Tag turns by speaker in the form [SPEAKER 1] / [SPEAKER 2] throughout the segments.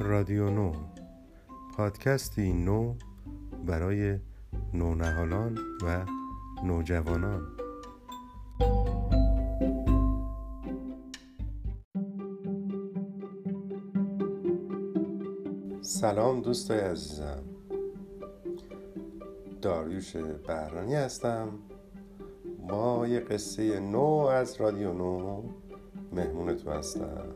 [SPEAKER 1] رادیو نو. پادکستی نو برای نونهالان و نوجوانان. سلام دوستای عزیزم. داریوش بهرانی هستم. با یه قصه نو از رادیو نو. مهمون تو هستم.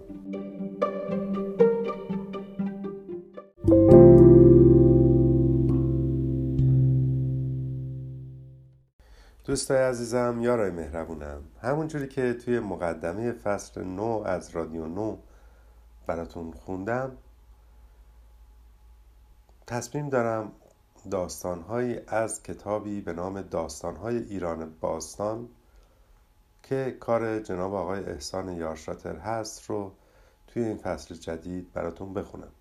[SPEAKER 1] دوستای عزیزم یارای مهربونم. همونجوری که توی مقدمه فصل نو از رادیو نو براتون خوندم تصمیم دارم داستانهایی از کتابی به نام داستانهای ایران باستان که کار جناب آقای احسان یارشاتر هست رو توی این فصل جدید براتون بخونم.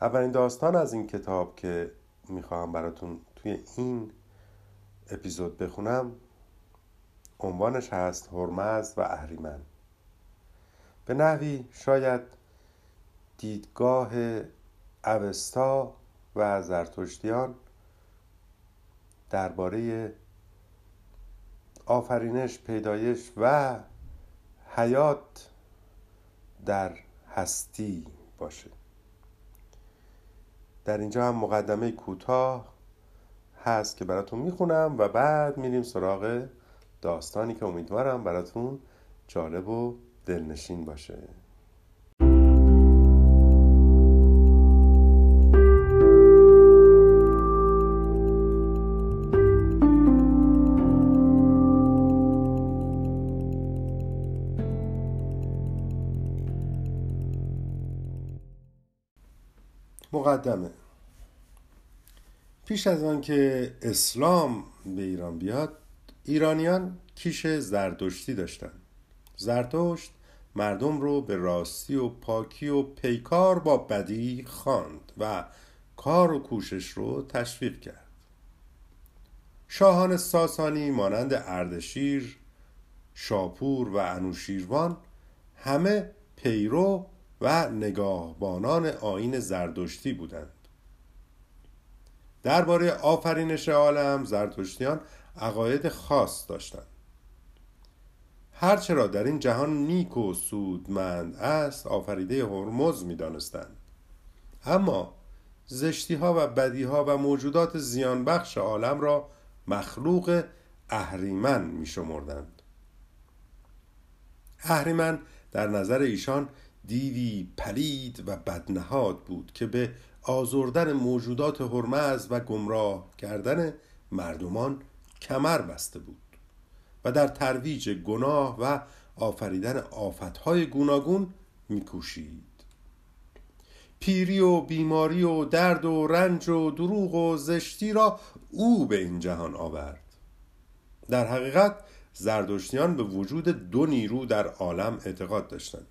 [SPEAKER 1] اولین داستان از این کتاب که می‌خواهم براتون توی این اپیزود بخونم. عنوانش هست هرمز و اهریمن. به نحوی شاید دیدگاه اوستا و زرتشتیان درباره آفرینش پیدایش و حیات در هستی باشه. در اینجا هم مقدمه کوتاه هست که براتون می‌خونم و بعد میریم سراغ داستانی که امیدوارم براتون جالب و دلنشین باشه. مقدمه. پیش از آن که اسلام به ایران بیاد ایرانیان کیش زردشتی داشتند. زرتشت مردم رو به راستی و پاکی و پیکار با بدی خواند و کار و کوشش رو تشویق کرد. شاهان ساسانی مانند اردشیر شاپور و انوشیروان همه پیرو و نگاهبانان آین زردشتی بودند. درباره آفرینش عالم زرتشتیان عقاید خاص داشتند هرچرا در این جهان نیک و سودمند است آفریده هرمز می دانستند. اما زشتی ها و بدی ها و موجودات زیان بخش عالم را مخلوق اهریمن می شمردند. اهریمن در نظر ایشان دیوی پلید و بدنهاد بود که به آزردن موجودات هرمز و گمراه کردن مردمان کمر بسته بود و در ترویج گناه و آفریدن آفتهای گوناگون میکوشید. پیری و بیماری و درد و رنج و دروغ و زشتی را او به این جهان آورد. در حقیقت زردشتیان به وجود دو نیرو در عالم اعتقاد داشتند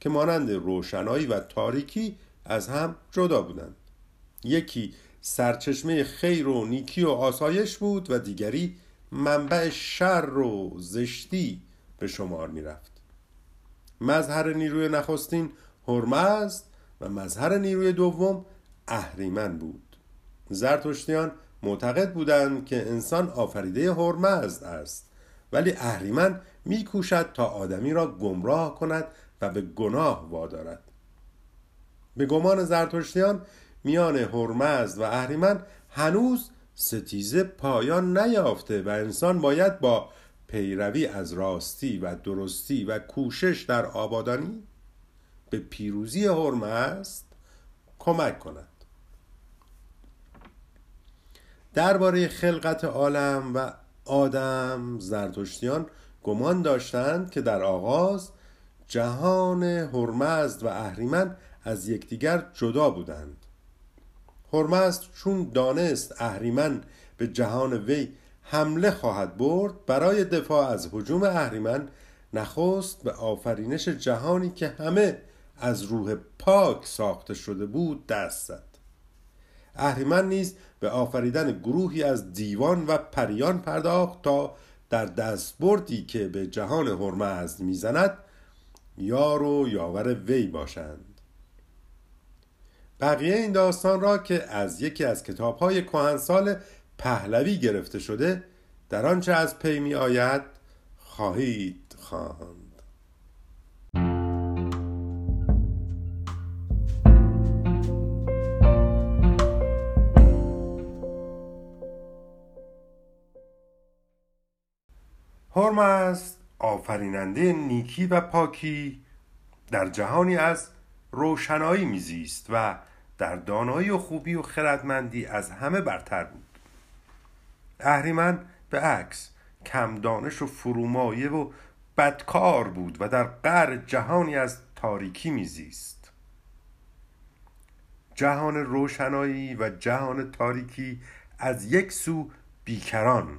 [SPEAKER 1] که مانند روشنایی و تاریکی از هم جدا بودند. یکی سرچشمه خیر و نیکی و آسایش بود و دیگری منبع شر و زشتی به شمار می رفت مظهر نیروی نخستین هرمزد و مظهر نیروی دوم اهریمن بود. زرتشتیان معتقد بودند که انسان آفریده هرمزد است ولی اهریمن میکوشد تا آدمی را گمراه کند و به گناه وادارد. به گمان زرتشتیان میان هرمزد و اهریمن هنوز ستیزه پایان نیافته و انسان باید با پیروی از راستی و درستی و کوشش در آبادانی به پیروزی هرمزد کمک کند. درباره خلقت عالم و آدم زرتشتیان گمان داشتند که در آغاز جهان هرمزد و اهریمن از یکدیگر جدا بودند. هرمزد چون دانست اهریمن به جهان وی حمله خواهد برد برای دفاع از حجوم اهریمن نخست به آفرینش جهانی که همه از روح پاک ساخته شده بود دست زد. اهریمن نیز به آفریدن گروهی از دیوان و پریان پرداخت تا در دستبردی که به جهان هرمزد می‌زند یار و یاور وی باشند. بقیه این داستان را که از یکی از کتابهای کهنسال پهلوی گرفته شده در آنچه از پی می آید خواهید خواند. هرمزد آفریننده نیکی و پاکی در جهانی از روشنایی میزیست و در دانایی و خوبی و خردمندی از همه برتر بود. اهریمن به عکس کم دانش و فرومایه و بدکار بود و در قر جهانی از تاریکی میزیست. جهان روشنایی و جهان تاریکی از یک سو بیکران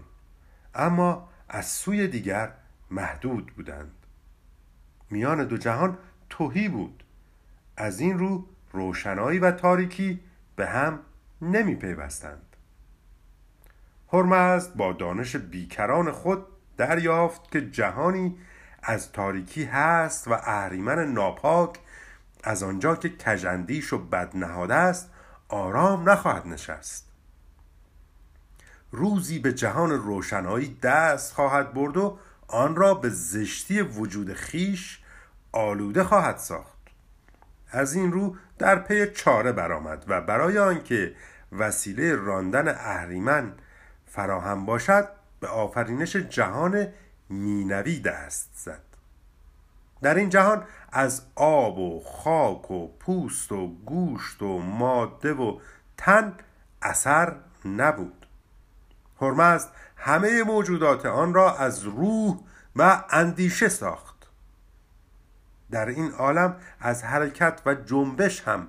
[SPEAKER 1] اما از سوی دیگر محدود بودند. میان دو جهان توهی بود. از این رو روشنایی و تاریکی به هم نمی پیوستند هرمزد با دانش بیکران خود دریافت که جهانی از تاریکی هست و اهریمن ناپاک از آنجا که کجندیش و بد نهاده است آرام نخواهد نشست. روزی به جهان روشنایی دست خواهد برد و آن را به زشتی وجود خیش آلوده خواهد ساخت. از این رو در پی چاره برآمد و برای آنکه وسیله راندن اهریمن فراهم باشد به آفرینش جهان مینوی دست زد. در این جهان از آب و خاک و پوست و گوشت و ماده و تن اثر نبود. هرمزد همه موجودات آن را از روح و اندیشه ساخت. در این عالم از حرکت و جنبش هم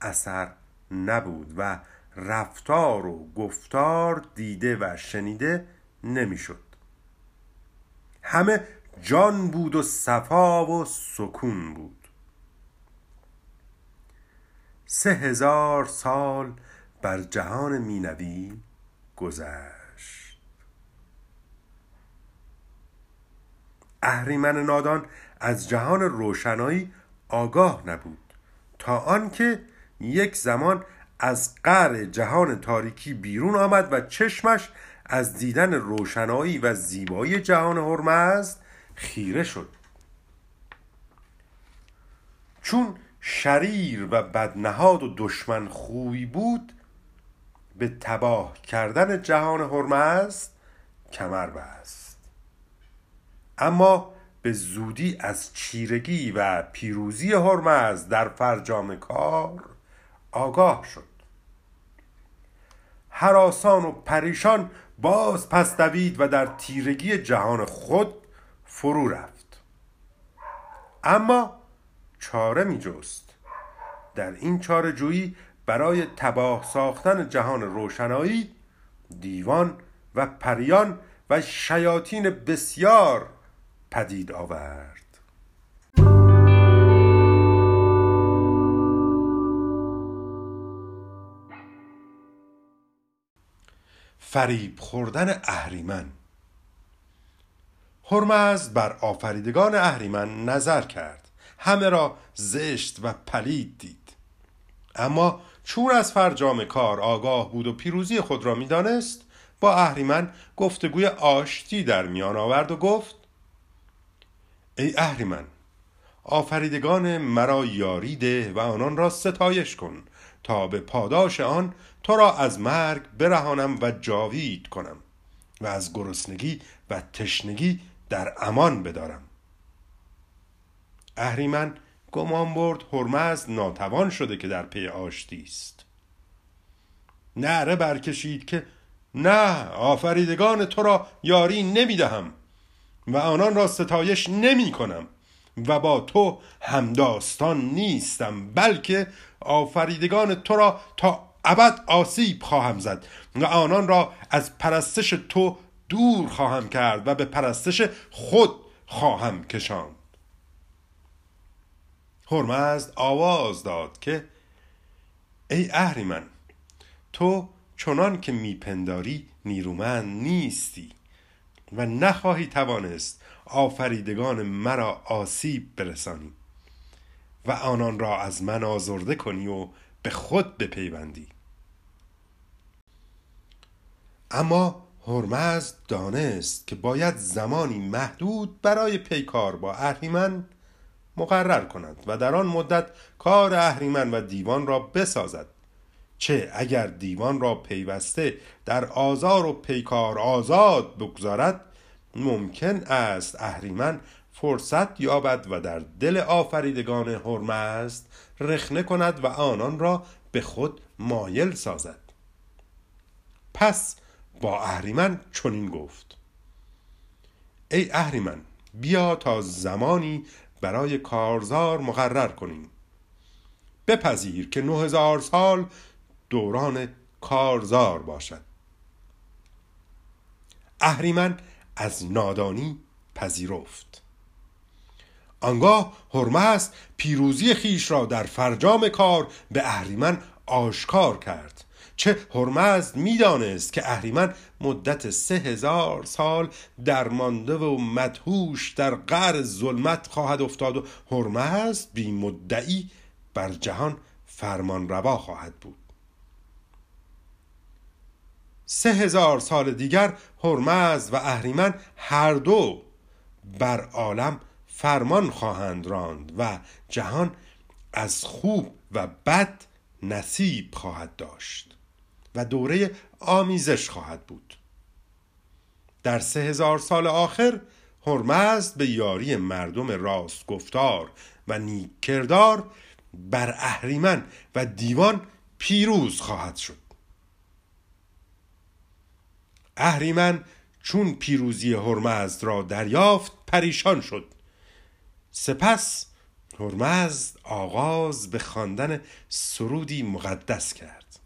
[SPEAKER 1] اثر نبود و رفتار و گفتار دیده و شنیده نمی‌شد. همه جان بود و صفا و سکون بود. سه هزار سال بر جهان مینوی گذشت. اهریمن نادان از جهان روشنایی آگاه نبود. تا آنکه یک زمان از قعر جهان تاریکی بیرون آمد و چشمش از دیدن روشنایی و زیبایی جهان هرمزد خیره شد. چون شریر و بدنهاد و دشمن خوی بود به تباه کردن جهان هرمزد کمر بست. اما به زودی از چیرگی و پیروزی هرمز در فرجام کار آگاه شد. حراسان و پریشان باز پس دوید و در تیرگی جهان خود فرو رفت. اما چاره می جست. در این چاره جویی برای تباه ساختن جهان روشنایی دیوان و پریان و شیاطین بسیار پدید آورد. فریب خوردن اهریمن. هرمز بر آفریدگان اهریمن نظر کرد. همه را زشت و پلید دید. اما چون از فرجام کار آگاه بود و پیروزی خود را می‌دانست با اهریمن گفتگوی آشتی در میان آورد و گفت ای اهریمن آفریدگان مرا یاری ده و آنان را ستایش کن تا به پاداش آن تو را از مرگ برهانم و جاوید کنم و از گرسنگی و تشنگی در امان بدارم. اهریمن گمان برد هرمز ناتوان شده که در پی آشتی است. نعره برکشید که نه آفریدگان تو را یاری نمی‌دهم. و آنان را ستایش نمی کنم و با تو همداستان نیستم بلکه آفریدگان تو را تا ابد آسیب خواهم زد و آنان را از پرستش تو دور خواهم کرد و به پرستش خود خواهم کشاند. هرمزد آواز داد که ای اهریمن تو چنان که میپنداری نیرومند نیستی. و نخواهی توانست آفریدگان مرا آسیب برسانی و آنان را از من آزرده کنی و به خود بپیوندی. اما هرمز دانست که باید زمانی محدود برای پیکار با اهریمن مقرر کند و در آن مدت کار اهریمن و دیوان را بسازد. چه اگر دیوان را پیوسته در آزار و پیکار آزاد بگذارد ممکن است اهریمن فرصت یابد و در دل آفریدگان هرمزد رخنه کند و آنان را به خود مایل سازد. پس با اهریمن چنین گفت. ای اهریمن بیا تا زمانی برای کارزار مقرر کنیم. بپذیر که نه هزار سال دوران کارزار باشد. اهریمن از نادانی پذیرفت. آنگاه هرمز پیروزی خیش را در فرجام کار به اهریمن آشکار کرد چه هرمزد می‌دانست که اهریمن مدت سه هزار سال درمانده و مدهوش در قعر ظلمت خواهد افتاد و هرمزد بی مدعی بر جهان فرمان روا خواهد بود. سه هزار سال دیگر هرمز و اهریمن هر دو بر عالم فرمان خواهند راند و جهان از خوب و بد نصیب خواهد داشت و دوره آمیزش خواهد بود. در سه هزار سال آخر هرمزد به یاری مردم راست گفتار و نیک کردار بر اهریمن و دیوان پیروز خواهد شد. اهریمن چون پیروزی هرمزد را دریافت پریشان شد. سپس هرمزد آغاز به خواندن سرودی مقدس کرد.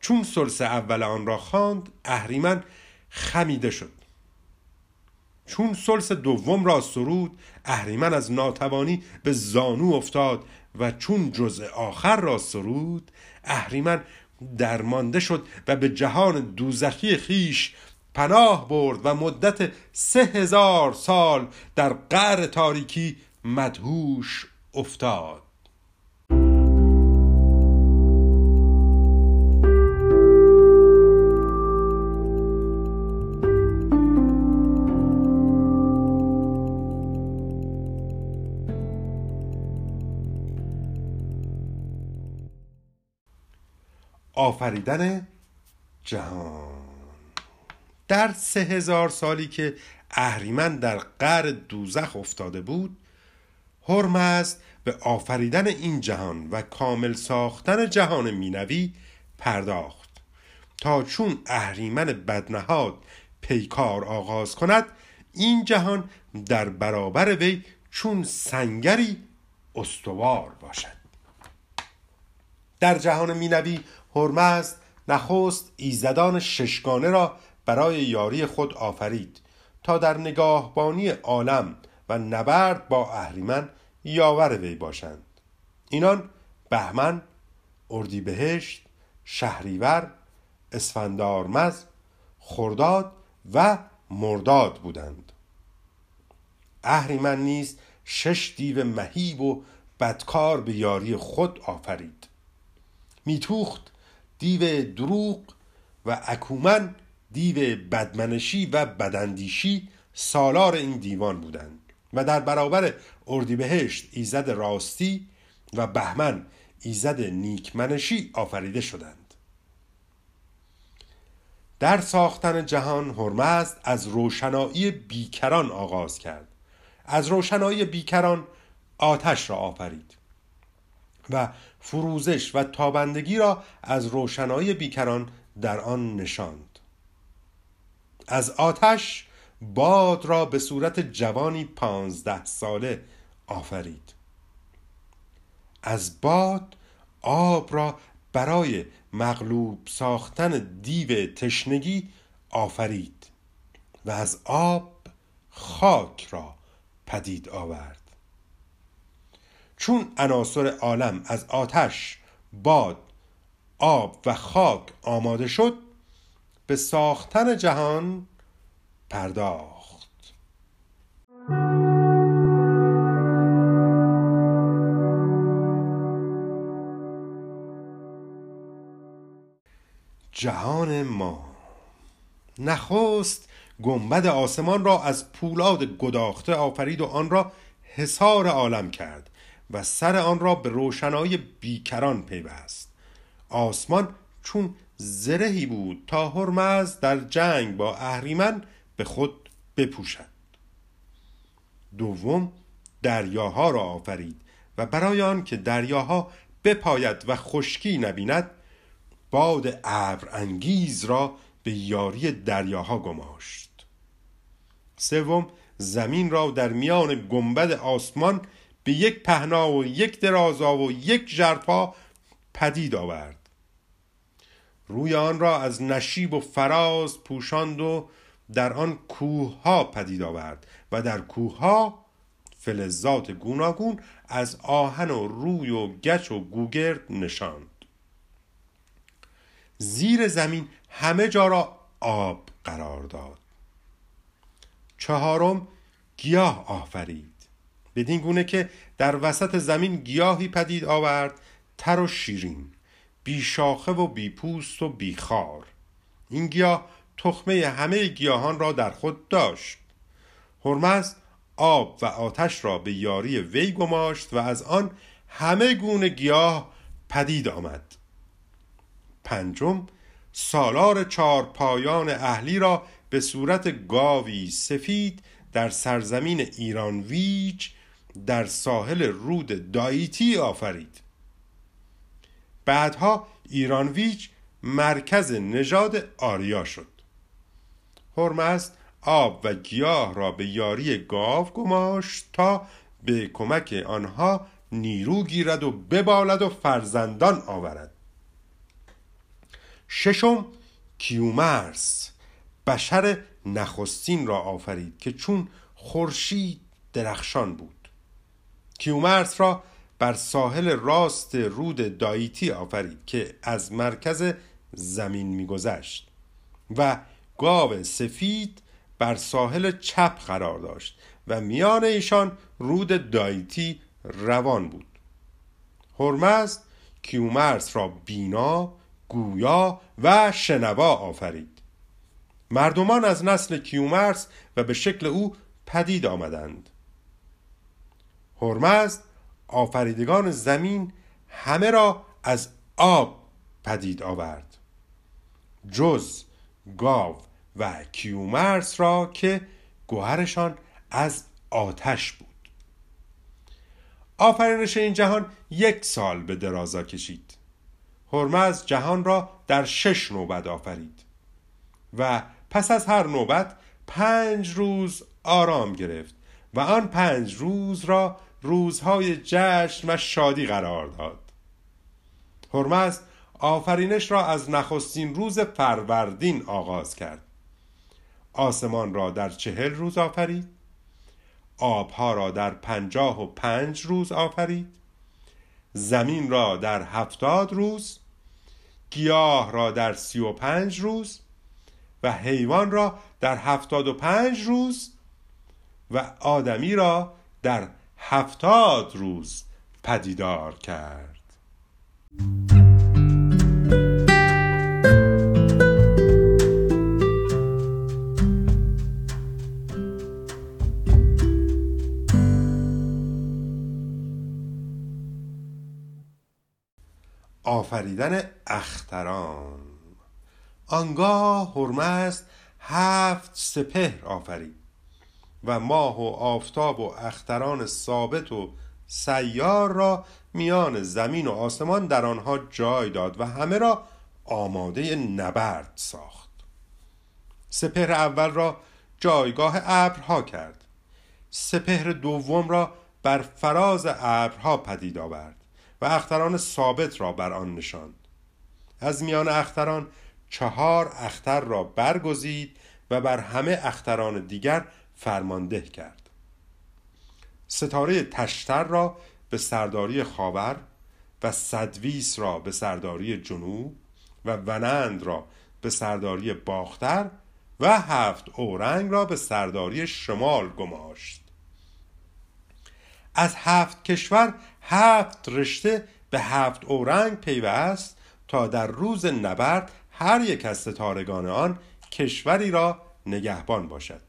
[SPEAKER 1] چون سلس اول آن را خواند اهریمن خمیده شد. چون سلس دوم را سرود اهریمن از ناتوانی به زانو افتاد و چون جزء آخر را سرود اهریمن درمانده شد و به جهان دوزخی خیش پناه برد و مدت سه هزار سال در قعر تاریکی مدهوش افتاد. آفریدن جهان. در سه هزار سالی که اهریمن در قعر دوزخ افتاده بود هرمز به آفریدن این جهان و کامل ساختن جهان مینوی پرداخت. تا چون اهریمن بدنهاد پیکار آغاز کند این جهان در برابر وی چون سنگری استوار باشد. در جهان مینوی هرمزد نخست ایزدان ششگانه را برای یاری خود آفرید تا در نگاهبانی عالم و نبرد با اهریمن یاور وی باشند. اینان بهمن اردیبهشت شهریور اسفندارمز خرداد و مرداد بودند. اهریمن نیز شش دیو مهیب و بدکار به یاری خود آفرید. میتوخت دیو دروغ و اکومن دیو بدمنشی و بدندیشی سالار این دیوان بودند و در برابر اردیبهشت ایزد راستی و بهمن ایزد نیکمنشی آفریده شدند. در ساختن جهان هرمزد از روشنایی بیکران آغاز کرد. از روشنایی بیکران آتش را آفرید و فروزش و تابندگی را از روشنایی بیکران در آن نشاند. از آتش باد را به صورت جوانی پانزده ساله آفرید. از باد آب را برای مغلوب ساختن دیو تشنگی آفرید و از آب خاک را پدید آورد. چون عناصر عالم از آتش باد آب و خاک آماده شد به ساختن جهان پرداخت. جهان ما نخست گنبد آسمان را از پولاد گداخته آفرید و آن را حصار عالم کرد. و سر آن را به روشنایی بیکران پیوست. آسمان چون زرهی بود تا هرمز در جنگ با اهریمن به خود بپوشد. دوم دریاها را آفرید و برای آن که دریاها بپاید و خشکی نبیند باد ابر انگیز را به یاری دریاها گماشت. سوم زمین را در میان گنبد آسمان به یک پهنا و یک درازا و یک ژرفا پدید آورد. روی آن را از نشیب و فراز پوشاند و در آن کوه ها پدید آورد و در کوه ها فلزات گوناگون از آهن و روی و گچ و گوگرد نشاند. زیر زمین همه جا را آب قرار داد. چهارم گیاه آفرید. بدین گونه که در وسط زمین گیاهی پدید آورد تر و شیرین بی شاخه و بی پوست و بی خار. این گیاه تخمه همه گیاهان را در خود داشت. هرمز آب و آتش را به یاری وی گماشت و از آن همه گونه گیاه پدید آمد. پنجم سالار چهار پایان اهلی را به صورت گاوی سفید در سرزمین ایران ویج در ساحل رود دایتی آفرید. بعدها ایران ویج مرکز نژاد آریا شد. هرمزد آب و گیاه را به یاری گاو گماشت تا به کمک آنها نیرو گیرد و ببالد و فرزندان آورد. ششم کیومرس بشر نخستین را آفرید که چون خورشید درخشان بود. کیومرس را بر ساحل راست رود دایتی آفرید که از مرکز زمین میگذشت و گاو سفید بر ساحل چپ قرار داشت و میان ایشان رود دایتی روان بود. هرمز کیومرس را بینا گویا و شنوا آفرید. مردمان از نسل کیومرس و به شکل او پدید آمدند. هرمزد آفریدگان زمین همه را از آب پدید آورد. جز گاو و کیومرس را که گوهرشان از آتش بود. آفرینش این جهان یک سال به درازا کشید. هرمز جهان را در شش نوبت آفرید و پس از هر نوبت پنج روز آرام گرفت و آن پنج روز را روزهای جشن و شادی قرار داد. هرمز آفرینش را از نخستین روز فروردین آغاز کرد. آسمان را در چهل روز آفرید. آبها را در پنجاه و پنج روز آفرید. زمین را در هفتاد روز. گیاه را در سی و پنج روز. و حیوان را در هفتاد و پنج روز. و آدمی را در هفتاد روز پدیدار کرد. آفریدن اختران. آنگاه هرمزد هفت سپهر آفرید. و ماه و آفتاب و اختران ثابت و سیار را میان زمین و آسمان در آنها جای داد و همه را آماده نبرد ساخت. سپهر اول را جایگاه ابرها کرد. سپهر دوم را بر فراز ابرها پدید آورد و اختران ثابت را بر آن نشاند. از میان اختران چهار اختر را برگزید و بر همه اختران دیگر فرمانده کرد. ستاره تشتر را به سرداری خاور و صدویس را به سرداری جنوب و ونند را به سرداری باختر و هفت اورنگ را به سرداری شمال گماشت. از هفت کشور هفت رشته به هفت اورنگ پیوست تا در روز نبرد هر یک از ستارگان آن کشوری را نگهبان باشد.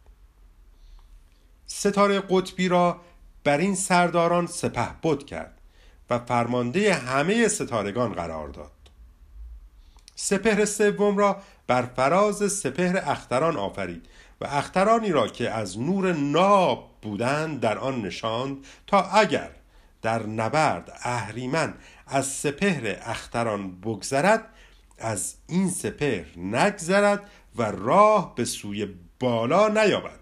[SPEAKER 1] ستاره قطبی را بر این سرداران سپه بود کرد و فرمانده همه ستارگان قرار داد. سپهر سوم را بر فراز سپهر اختران آفرید و اخترانی را که از نور ناب بودند در آن نشاند تا اگر در نبرد اهریمن از سپهر اختران بگذرد از این سپهر نگذرد و راه به سوی بالا نیابد.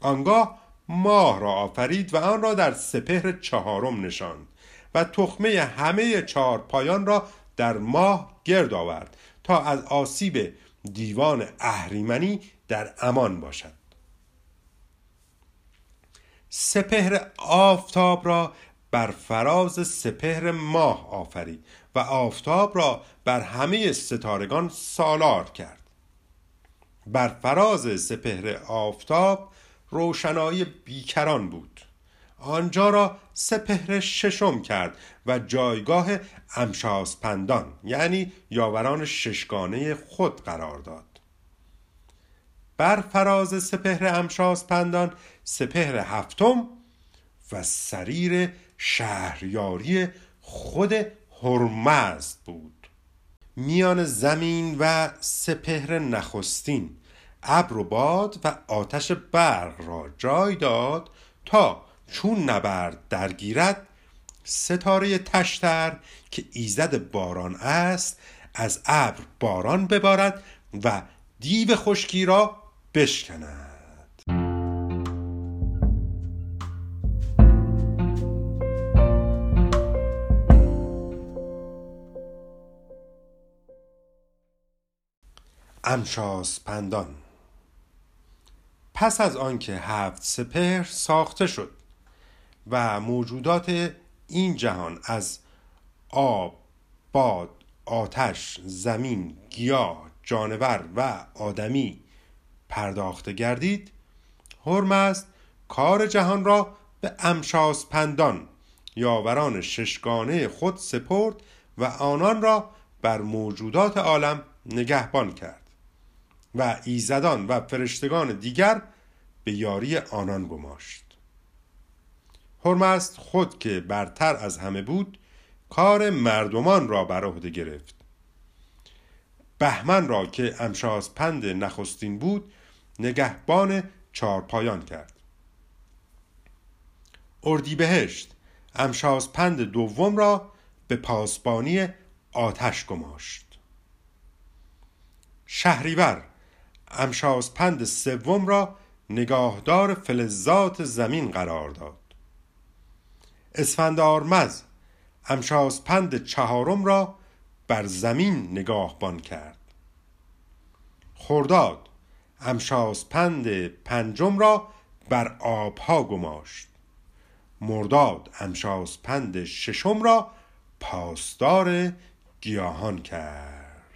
[SPEAKER 1] آنگاه ماه را آفرید و آن را در سپهر چهارم نشاند و تخمه همه چهار پایان را در ماه گرد آورد تا از آسیب دیوان اهریمنی در امان باشد. سپهر آفتاب را بر فراز سپهر ماه آفرید و آفتاب را بر همه ستارگان سالار کرد. بر فراز سپهر آفتاب روشنایی بیکران بود. آنجا را سپهر ششم کرد و جایگاه امشاسپندان یعنی یاوران ششگانه خود قرار داد. بر فراز سپهر امشاسپندان سپهر هفتم و سریر شهریاری خود هرمزد بود. میان زمین و سپهر نخستین ابر و باد و آتش برق را جای داد تا چون نبرد درگیرد ستاره تشتر که ایزد باران است از ابر باران ببارد و دیو خشکی را بشکند. امشاس پندان پس از آنکه هفت سپهر ساخته شد و موجودات این جهان از آب، باد، آتش، زمین، گیاه، جانور و آدمی پرداخته گردید هرمزد کار جهان را به امشاس پندان. یاوران ششگانه خود سپرد و آنان را بر موجودات عالم نگهبان کرد. و ایزدان و فرشتگان دیگر به یاری آنان گماشت. هرمزد خود که برتر از همه بود کار مردمان را بر عهده گرفت. بهمن را که امشاز پند نخستین بود نگهبان چارپایان کرد. اردیبهشت امشاز پند دوم را به پاسبانی آتش گماشت. شهریور امشاز پند سوم را نگاهدار فلزات زمین قرار داد. اسفندارمز امشاز پند چهارم را بر زمین نگاهبان کرد. خرداد امشاز پند پنجم را بر آبها گماشت. مرداد امشاز پند ششم را پاسدار گیاهان کرد.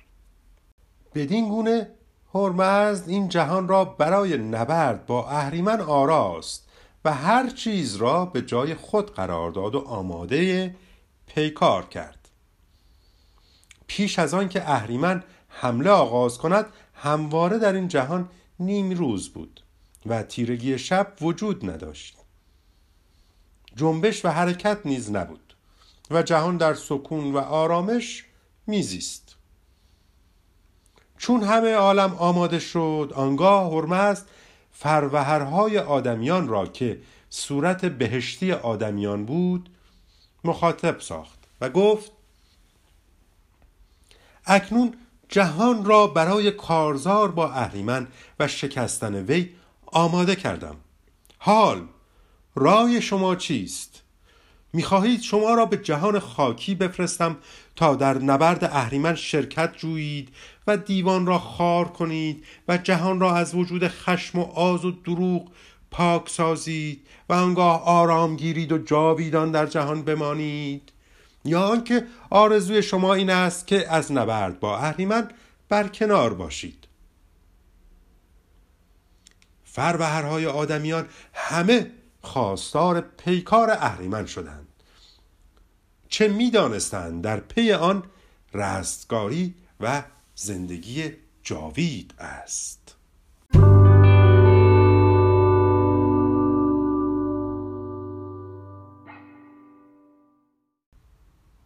[SPEAKER 1] بدین گونه هرمزد این جهان را برای نبرد با اهریمن آراست و هر چیز را به جای خود قرار داد و آماده پیکار کرد. پیش از آن که اهریمن حمله آغاز کند همواره در این جهان نیم روز بود و تیرگی شب وجود نداشت. جنبش و حرکت نیز نبود و جهان در سکون و آرامش میزیست. چون همه عالم آماده شد آنگاه هرمزد فروهرهای آدمیان را که صورت بهشتی آدمیان بود مخاطب ساخت و گفت اکنون جهان را برای کارزار با اهریمن و شکستن وی آماده کردم. حال رای شما چیست؟ می‌خواهید شما را به جهان خاکی بفرستم تا در نبرد اهریمن شرکت جویید و دیوان را خار کنید و جهان را از وجود خشم و آز و دروغ پاک سازید و آنگاه آرام گیرید و جاویدان در جهان بمانید. یا آنکه آرزوی شما این است که از نبرد با اهریمن کنار باشید. فروهرهای آدمیان همه خواستار پیکار اهریمن شدند. چه می‌دانستند در پی آن رستگاری و زندگی جاوید است.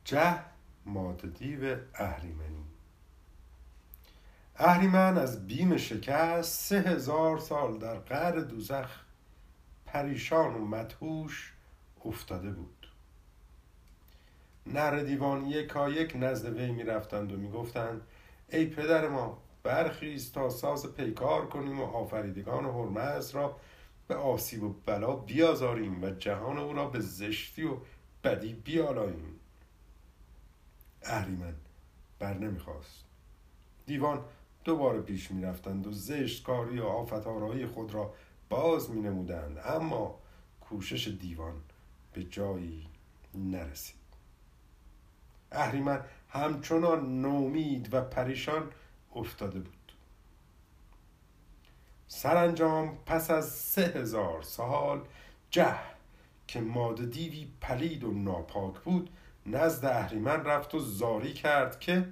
[SPEAKER 1] جه ماده دیو اهریمنی. اهریمن از بیم شکست سه هزار سال در قعر دوزخ پریشان و مدهوش افتاده بود. نر دیوان یکایک نزد وی می‌رفتند و می‌گفتند ای پدر ما برخیز تا ساز پیکار کنیم و آفریدگان هرمز را به آسیب و بلا بیازاریم و جهان او را به زشتی و بدی بیالاییم. اهریمن بر نمی‌خواست. دیوان دوباره پیش می‌رفتند و زشت کاری و آفتارایی خود را باز می نمودند اما کوشش دیوان به جایی نرسید. اهریمن همچنان نومید و پریشان افتاده بود. سرانجام پس از سه هزار سال جه که ماده دیوی پلید و ناپاک بود نزد اهریمن رفت و زاری کرد که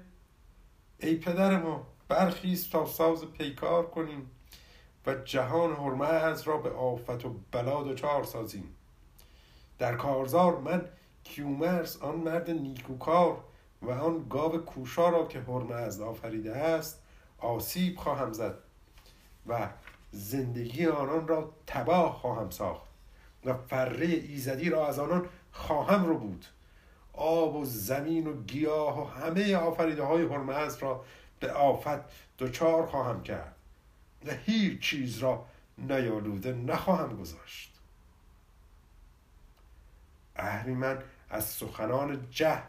[SPEAKER 1] ای پدر ما برخیز تا ساز پیکار کنیم و جهان هرمز را به آفت و بلا دچار سازیم. در کارزار من کیومرس آن مرد نیکوکار و آن گاو کوشا را که هرمز آفریده است آسیب خواهم زد و زندگی آنان را تباه خواهم ساخت و فره ایزدی را از آنان خواهم رو بود آب و زمین و گیاه و همه آفریده های هرمز را به آفت دچار خواهم کرد. و هیچ چیز را نیالوده نخواهم گذاشت. اهریمن از سخنان جه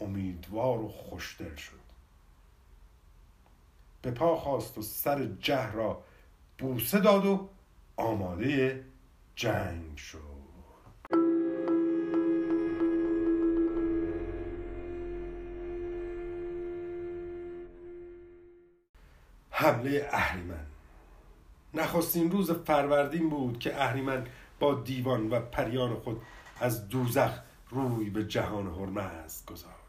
[SPEAKER 1] امیدوار و خوشدل شد. به پا خواست و سر جه را بوسه داد و آماده جنگ شد. حمله اهریمن. نخستین روز فروردین بود که اهریمن با دیوان و پریان خود از دوزخ روی به جهان هرمز گذاشت.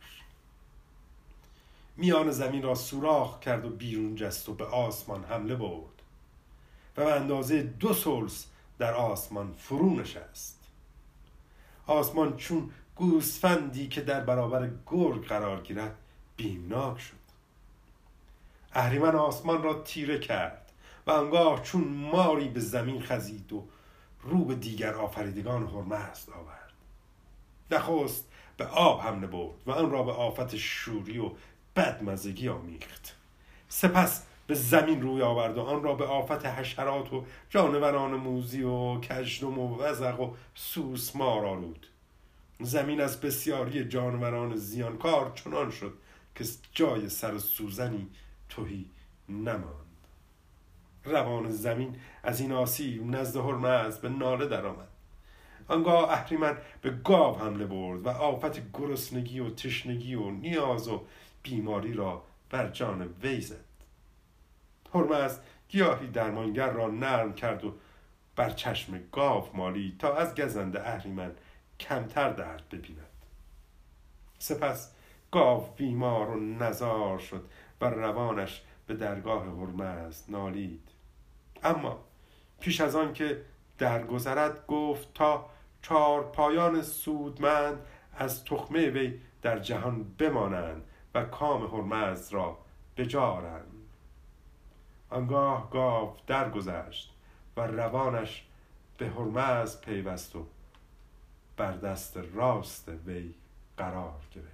[SPEAKER 1] میان زمین را سوراخ کرد و بیرون جست و به آسمان حمله برد. و به اندازه دو سلس در آسمان فرو نشست. آسمان چون گوسفندی که در برابر گرگ قرار گیرد بیمناک شد. اهریمن آسمان را تیره کرد و انگاه چون ماری به زمین خزید و رو به دیگر آفریدگان هرمزد آورد. نخست به آب حمله برد و آن را به آفت شوری و بدمزگی آمیخت. سپس به زمین روی آورد و آن را به آفت حشرات و جانوران موزی و کژدم و وزق و سوسمار آلود. زمین از بسیاری جانوران زیانکار چنان شد که جای سر سوزنی توهی نماند. روان زمین از این آسیب نزد هرمز به ناله درآمد. آنگاه اهریمن به گاو حمله برد و آفت گرسنگی و تشنگی و نیاز و بیماری را بر جان وی زد. هرمز گیاهی درمانگر را نرم کرد و بر چشم گاو مالی تا از گزند اهریمن کمتر درد ببیند. سپس گاو بیمار و نزار شد و روانش به درگاه هرمز نالید. اما پیش از آن که درگذرد گفت تا چهار پایان سودمند از تخمه وی در جهان بمانند و کام هرمز را بجارند. آنگاه گاو درگذشت و روانش به هرمز پیوست و بر دست راست وی قرار گرفت.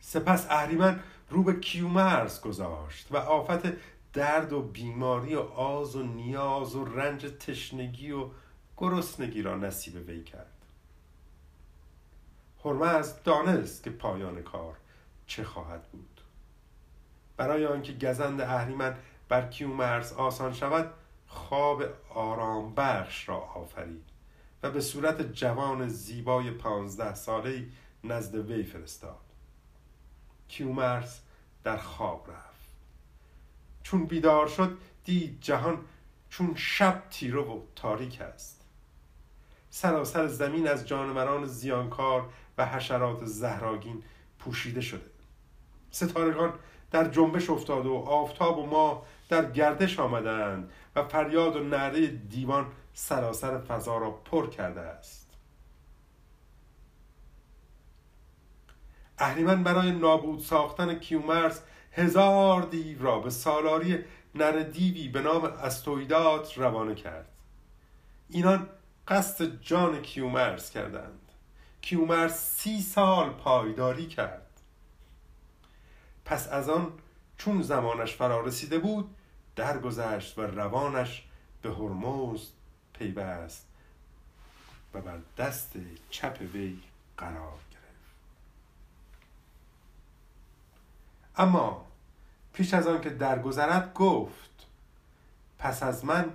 [SPEAKER 1] سپس اهریمن رو به کیومرز گذاشت و آفت درد و بیماری و آز و نیاز و رنج تشنگی و گرسنگی را نصیب وی کرد. هرمز دانست که پایان کار چه خواهد بود. برای آنکه گزند اهریمن بر کیومرز آسان شود خواب آرام بخش را آفرید و به صورت جوان زیبای پانزده ساله نزد وی فرستاد. کیومرس در خواب رفت. چون بیدار شد دید جهان چون شب تیره و تاریک است. سراسر زمین از جانوران زیانکار و حشرات زهراگین پوشیده شده. ستارگان در جنبش افتاد و آفتاب و ما در گردش آمدند و فریاد و نعره دیوان سراسر فضا را پر کرده است. اهریمن برای نابود ساختن کیومرس هزار دیو را به سالاری نر دیوی به نام استویدات روانه کرد. اینان قصد جان کیومرس کردند. کیومرس سی سال پایداری کرد. پس از آن چون زمانش فرا رسیده بود درگذشت و روانش به هرمز پیوست و بر دست چپ وی قرار گرفت. اما پیش از آن که درگذرد گفت پس از من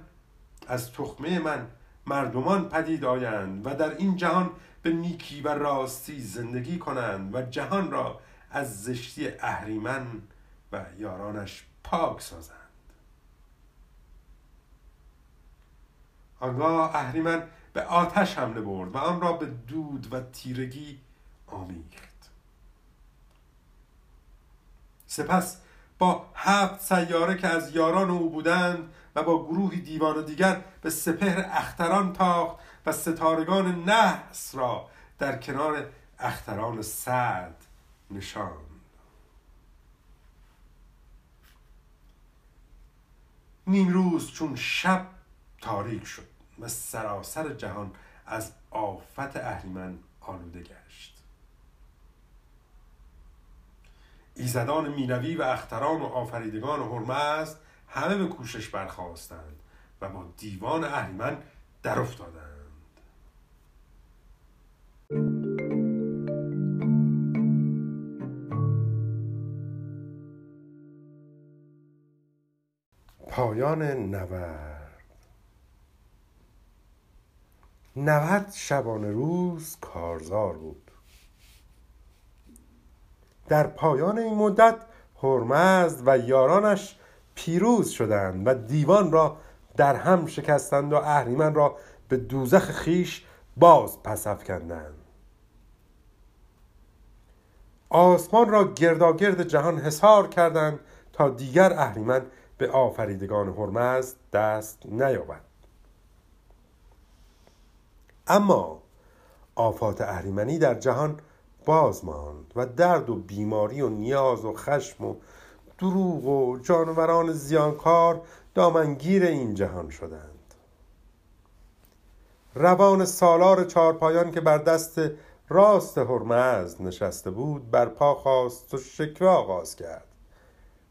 [SPEAKER 1] از تخمه من مردمان پدید آیند و در این جهان به نیکی و راستی زندگی کنند و جهان را از زشتی اهریمن و یارانش پاک سازند. آنگاه اهریمن به آتش حمله برد و آن را به دود و تیرگی آمیخت. سپس با هفت سیاره که از یاران او بودند و با گروهی دیوان دیگر به سپهر اختران تاخت و ستارگان نحس را در کنار اختران سعد نشاند. روز چون شب تاریک شد و سراسر جهان از آفت اهریمن آلوده گشت. ایزدان مینوی و اختران و آفریدگان هرمزد همه به کوشش برخواستند و با دیوان اهریمن در افتادند. پایان نبرد نبرد شبانه روز کارزار بود. در پایان این مدت هرمزد و یارانش پیروز شدند و دیوان را در هم شکستند و اهریمن را به دوزخ خیش باز پس افکندند. آسمان را گرداگرد جهان حصار کردند تا دیگر اهریمن به آفریدگان هرمز دست نیابد. اما آفات اهریمنی در جهان باز ماند و درد و بیماری و نیاز و خشم و دروغ و جانوران زیانکار دامنگیر این جهان شدند. روان سالار چارپایان که بر دست راست هرمز نشسته بود بر پا خواست و شکوه آغاز کرد.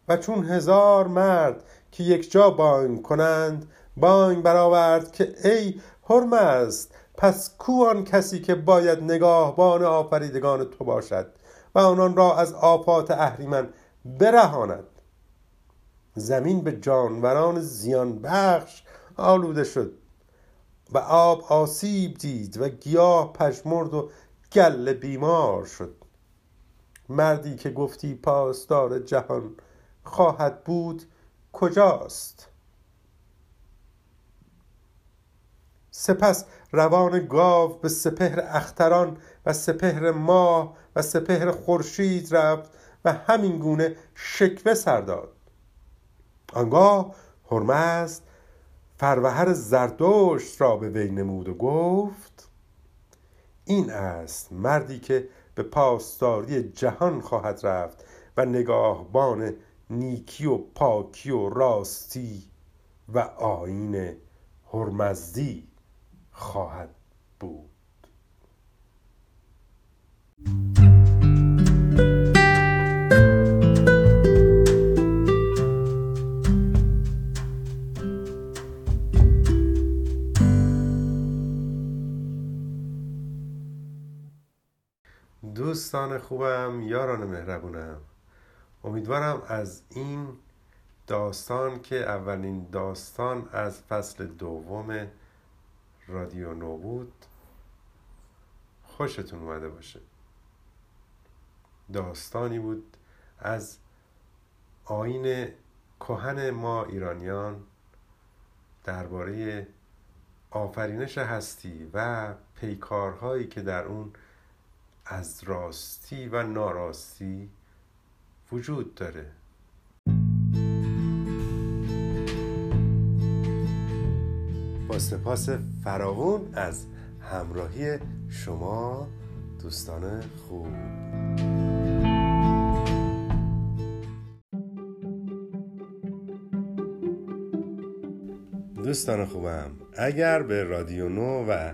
[SPEAKER 1] و چون هزار مرد که یک جا بانگ کنند بانگ برآورد که ای هرمزد پس کو آن کسی که باید نگاهبان آفریدگان تو باشد و آنان را از آفات اهریمن برهاند. زمین به جانوران زیان بخش آلوده شد و آب آسیب دید و گیاه پشمرد و گل بیمار شد. مردی که گفتی پاسدار جهان خواهد بود کجاست؟ سپس روان گاو به سپهر اختران و سپهر ماه و سپهر خورشید رفت و همین گونه شکوه سر داد. آنگاه هرمزد فروهر زردشت را به وی نمود و گفت این است مردی که به پاسداری جهان خواهد رفت و نگاهبان نیکی و پاکی و راستی و آین هرمزدی خواهد بود. دوستان خوبم یاران مهربونم. امیدوارم از این داستان که اولین داستان از فصل دوم رادیو نو بود خوشتون اومده باشه. داستانی بود از آین کهن ما ایرانیان درباره آفرینش هستی و پیکارهایی که در اون از راستی و ناراستی وجود داره. با سپاس فراوون از همراهی شما دوستان خوب. دوستان خوبم اگر به رادیو نو و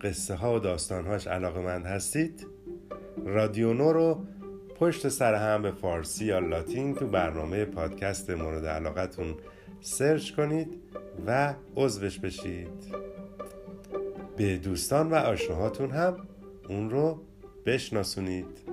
[SPEAKER 1] قصه ها و داستانهاش علاقه مند هستید رادیو نو رو پشت سر هم به فارسی یا لاتین تو برنامه پادکست مورد علاقتون سرچ کنید و عضوش بشید. به دوستان و آشناهاتون هم اون رو بشناسونید.